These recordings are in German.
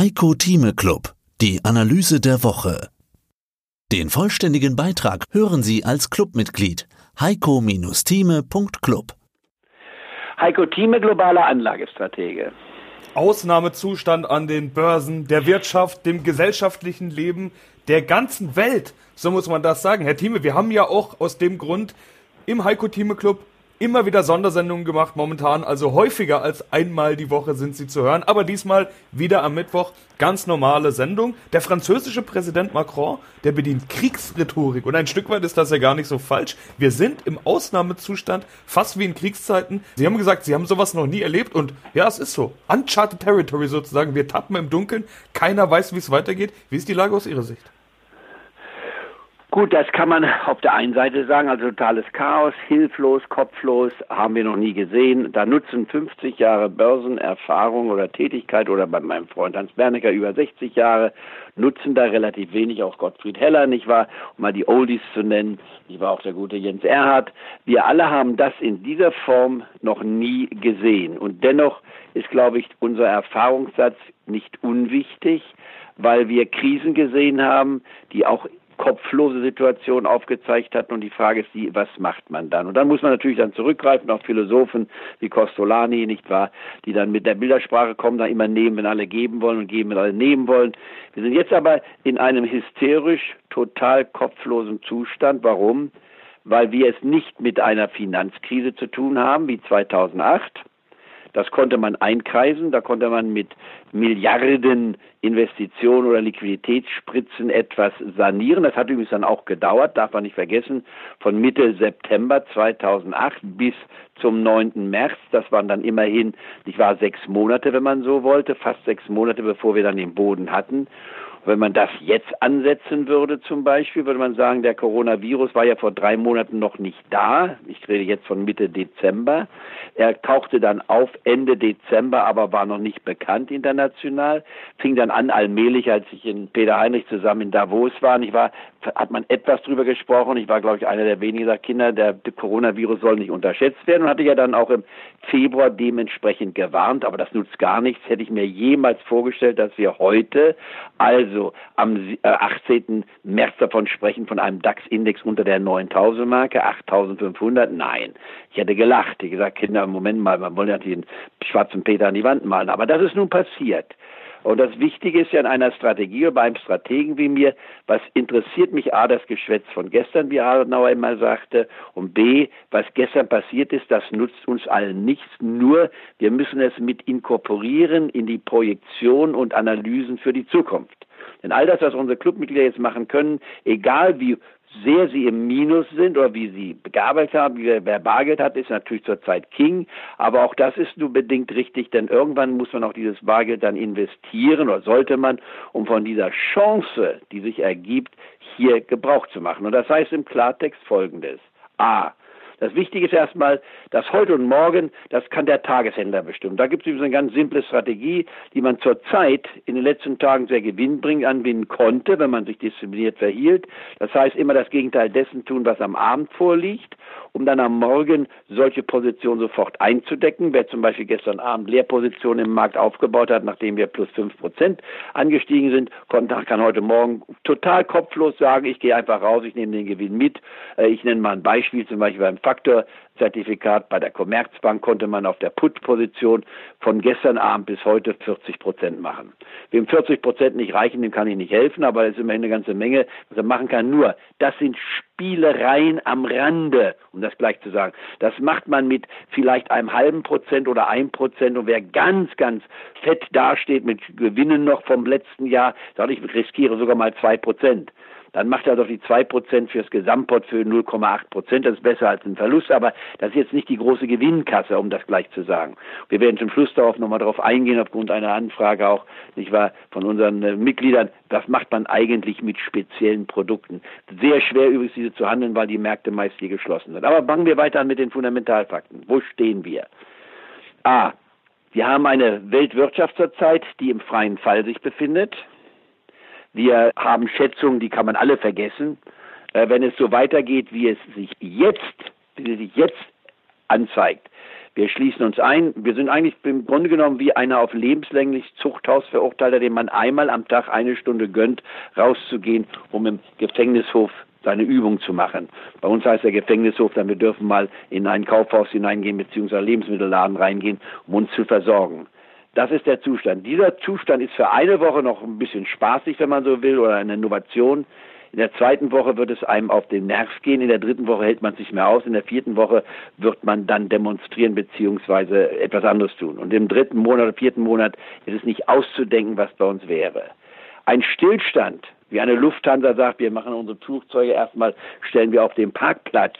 Heiko Thieme Club, die Analyse der Woche. Den vollständigen Beitrag hören Sie als Clubmitglied heiko-thieme.club. Heiko Thieme, globaler Anlagestratege. Ausnahmezustand an den Börsen, der Wirtschaft, dem gesellschaftlichen Leben der ganzen Welt. So muss man das sagen. Herr Thieme, wir haben ja auch aus dem Grund im Heiko Thieme Club immer wieder Sondersendungen gemacht momentan, also häufiger als einmal die Woche sind sie zu hören, aber diesmal wieder am Mittwoch ganz normale Sendung. Der französische Präsident Macron, der bedient Kriegsrhetorik und ein Stück weit ist das ja gar nicht so falsch. Wir sind im Ausnahmezustand, fast wie in Kriegszeiten. Sie haben gesagt, Sie haben sowas noch nie erlebt und ja, es ist so. Uncharted Territory sozusagen. Wir tappen im Dunkeln, keiner weiß, wie es weitergeht. Wie ist die Lage aus Ihrer Sicht? Gut, das kann man auf der einen Seite sagen, also totales Chaos, hilflos, kopflos, haben wir noch nie gesehen. Da nutzen 50 Jahre Börsenerfahrung oder Tätigkeit oder bei meinem Freund Hans Bernecker über 60 Jahre, nutzen da relativ wenig, auch Gottfried Heller, nicht wahr, um mal die Oldies zu nennen, ich war auch der gute Jens Erhard. Wir alle haben das in dieser Form noch nie gesehen. Und dennoch ist, glaube ich, unser Erfahrungssatz nicht unwichtig, weil wir Krisen gesehen haben, die auch kopflose Situation aufgezeigt hat. Und die Frage ist was macht man dann? Und dann muss man natürlich dann zurückgreifen auf Philosophen wie Costolani, nicht wahr, die dann mit der Bildersprache kommen, dann immer nehmen, wenn alle geben wollen und geben, wenn alle nehmen wollen. Wir sind jetzt aber in einem hysterisch total kopflosen Zustand. Warum? Weil wir es nicht mit einer Finanzkrise zu tun haben wie 2008 das konnte man einkreisen, da konnte man mit Milliarden Investitionen oder Liquiditätsspritzen etwas sanieren. Das hat übrigens dann auch gedauert, darf man nicht vergessen, von Mitte September 2008 bis zum 9. März. Das waren dann immerhin, ich war sechs Monate, wenn man so wollte, fast sechs Monate, bevor wir dann den Boden hatten. Wenn man das jetzt ansetzen würde zum Beispiel, würde man sagen, der Coronavirus war ja vor drei Monaten noch nicht da. Ich rede jetzt von Mitte Dezember. Er tauchte dann auf Ende Dezember, aber war noch nicht bekannt international. Fing dann an allmählich, als ich in Peter Heinrich zusammen in Davos war. Ich war, hat man etwas drüber gesprochen. Ich war, glaube ich, einer der wenigen Kinder, der, der Coronavirus soll nicht unterschätzt werden und hatte ja dann auch im Februar dementsprechend gewarnt. Aber das nutzt gar nichts. Hätte ich mir jemals vorgestellt, dass wir heute also also am 18. Äh, März davon sprechen, von einem DAX-Index unter der 9000 Marke, 8500, nein. Ich hätte gelacht, ich gesagt, Kinder, Moment mal, man wollte ja den schwarzen Peter an die Wand malen, aber das ist nun passiert. Und das Wichtige ist ja in einer Strategie oder beim Strategen wie mir, was interessiert mich A, das Geschwätz von gestern, wie Adenauer immer sagte, und B, was gestern passiert ist, das nutzt uns allen nichts, nur wir müssen es mit inkorporieren in die Projektion und Analysen für die Zukunft. Denn all das, was unsere Clubmitglieder jetzt machen können, egal wie sehr sie im Minus sind oder wie sie gearbeitet haben, wie wer Bargeld hat, ist natürlich zurzeit King. Aber auch das ist nur bedingt richtig, denn irgendwann muss man auch dieses Bargeld dann investieren oder sollte man, um von dieser Chance, die sich ergibt, hier Gebrauch zu machen. Und das heißt im Klartext Folgendes. A. Das Wichtige ist erstmal, dass heute und morgen, das kann der Tageshändler bestimmen. Da gibt es übrigens eine ganz simple Strategie, die man zurzeit in den letzten Tagen sehr gewinnbringend anwenden konnte, wenn man sich diszipliniert verhielt. Das heißt, immer das Gegenteil dessen tun, was am Abend vorliegt, um dann am Morgen solche Positionen sofort einzudecken. Wer zum Beispiel gestern Abend Leerpositionen im Markt aufgebaut hat, nachdem wir plus fünf Prozent angestiegen sind, kann heute Morgen total kopflos sagen, ich gehe einfach raus, ich nehme den Gewinn mit. Äh, ich nenne mal ein Beispiel, zum Beispiel beim Faktorzertifikat bei der Commerzbank konnte man auf der Put-Position von gestern Abend bis heute 40 Prozent machen. Wem 40 Prozent nicht reichen, dem kann ich nicht helfen, aber es ist immerhin eine ganze Menge, was er machen kann. Nur, das sind Spielereien am Rande, um das gleich zu sagen. Das macht man mit vielleicht einem halben Prozent oder ein Prozent und wer ganz, ganz fett dasteht mit Gewinnen noch vom letzten Jahr, sagt ich riskiere sogar mal zwei Prozent dann macht er doch die 2% fürs Gesamtportfolio 0,8%. Das ist besser als ein Verlust, aber das ist jetzt nicht die große Gewinnkasse, um das gleich zu sagen. Wir werden zum Schluss darauf nochmal darauf eingehen, aufgrund einer Anfrage auch, nicht wahr, von unseren äh, Mitgliedern. Was macht man eigentlich mit speziellen Produkten? Sehr schwer übrigens diese zu handeln, weil die Märkte meist hier geschlossen sind. Aber fangen wir weiter an mit den Fundamentalfakten. Wo stehen wir? A. Wir haben eine Weltwirtschaft zurzeit, die im freien Fall sich befindet. Wir haben Schätzungen, die kann man alle vergessen. Äh, wenn es so weitergeht, wie es sich jetzt, wie es sich jetzt anzeigt, Wir schließen uns ein. Wir sind eigentlich im Grunde genommen wie einer auf lebenslänglich Zuchthaus verurteilter, dem man einmal am Tag eine Stunde gönnt, rauszugehen, um im Gefängnishof seine Übung zu machen. Bei uns heißt der Gefängnishof dann, wir dürfen mal in ein Kaufhaus hineingehen beziehungsweise Lebensmittelladen reingehen, um uns zu versorgen. Das ist der Zustand. Dieser Zustand ist für eine Woche noch ein bisschen spaßig, wenn man so will, oder eine Innovation. In der zweiten Woche wird es einem auf den Nerv gehen, in der dritten Woche hält man sich mehr aus, in der vierten Woche wird man dann demonstrieren beziehungsweise etwas anderes tun. Und im dritten Monat oder vierten Monat ist es nicht auszudenken, was bei uns wäre. Ein Stillstand, wie eine Lufthansa sagt, wir machen unsere Flugzeuge erstmal, stellen wir auf den Parkplatz.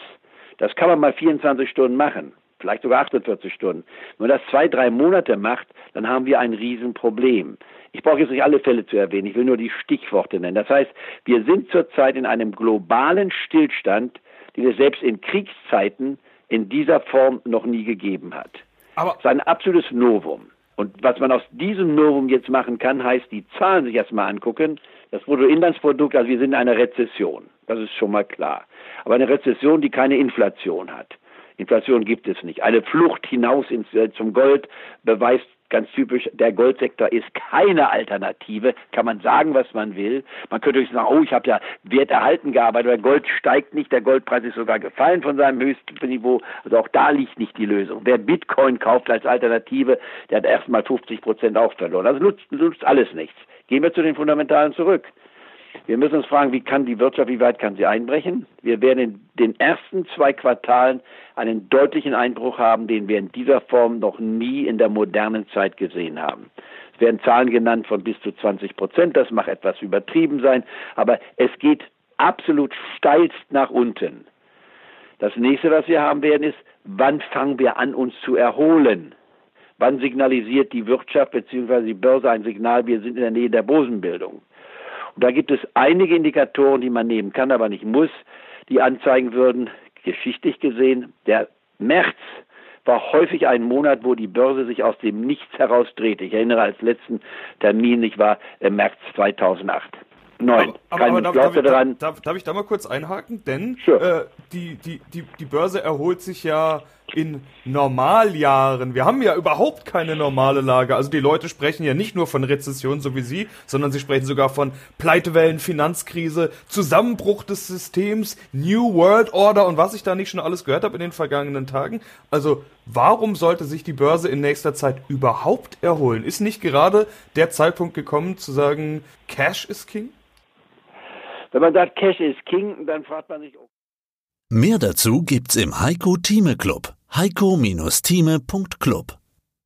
Das kann man mal 24 Stunden machen vielleicht sogar 48 Stunden. Wenn man das zwei, drei Monate macht, dann haben wir ein Riesenproblem. Ich brauche jetzt nicht alle Fälle zu erwähnen, ich will nur die Stichworte nennen. Das heißt, wir sind zurzeit in einem globalen Stillstand, den es selbst in Kriegszeiten in dieser Form noch nie gegeben hat. Aber das ist ein absolutes Novum. Und was man aus diesem Novum jetzt machen kann, heißt, die Zahlen sich erstmal angucken. Das Bruttoinlandsprodukt, also wir sind in einer Rezession. Das ist schon mal klar. Aber eine Rezession, die keine Inflation hat. Inflation gibt es nicht. Eine Flucht hinaus ins, äh, zum Gold beweist ganz typisch, der Goldsektor ist keine Alternative. Kann man sagen, was man will. Man könnte sagen, oh, ich habe ja Wert erhalten gearbeitet, weil Gold steigt nicht, der Goldpreis ist sogar gefallen von seinem höchsten Niveau. Also auch da liegt nicht die Lösung. Wer Bitcoin kauft als Alternative, der hat erstmal 50 Prozent auch verloren. Also nutzt, nutzt alles nichts. Gehen wir zu den Fundamentalen zurück. Wir müssen uns fragen, wie kann die Wirtschaft, wie weit kann sie einbrechen? Wir werden in den ersten zwei Quartalen einen deutlichen Einbruch haben, den wir in dieser Form noch nie in der modernen Zeit gesehen haben. Es werden Zahlen genannt von bis zu 20 Prozent, das mag etwas übertrieben sein, aber es geht absolut steilst nach unten. Das nächste, was wir haben werden, ist, wann fangen wir an, uns zu erholen? Wann signalisiert die Wirtschaft bzw. die Börse ein Signal, wir sind in der Nähe der Bosenbildung? Und da gibt es einige Indikatoren, die man nehmen kann, aber nicht muss, die anzeigen würden, geschichtlich gesehen, der März war häufig ein Monat, wo die Börse sich aus dem Nichts heraus drehte. Ich erinnere als letzten Termin, ich war im März 2008. Neun. Aber, aber, aber darf, darf, darf, darf, ich da mal kurz einhaken? Denn sure. äh, die, die, die, die Börse erholt sich ja in Normaljahren. Wir haben ja überhaupt keine normale Lage. Also die Leute sprechen ja nicht nur von Rezession, so wie Sie, sondern sie sprechen sogar von Pleitewellen, Finanzkrise, Zusammenbruch des Systems, New World Order und was ich da nicht schon alles gehört habe in den vergangenen Tagen. Also warum sollte sich die Börse in nächster Zeit überhaupt erholen? Ist nicht gerade der Zeitpunkt gekommen zu sagen, Cash is King? Wenn man sagt, Cash is King, dann fragt man sich. Mehr dazu gibt's im Heiko Thieme Club. heiko-thieme.club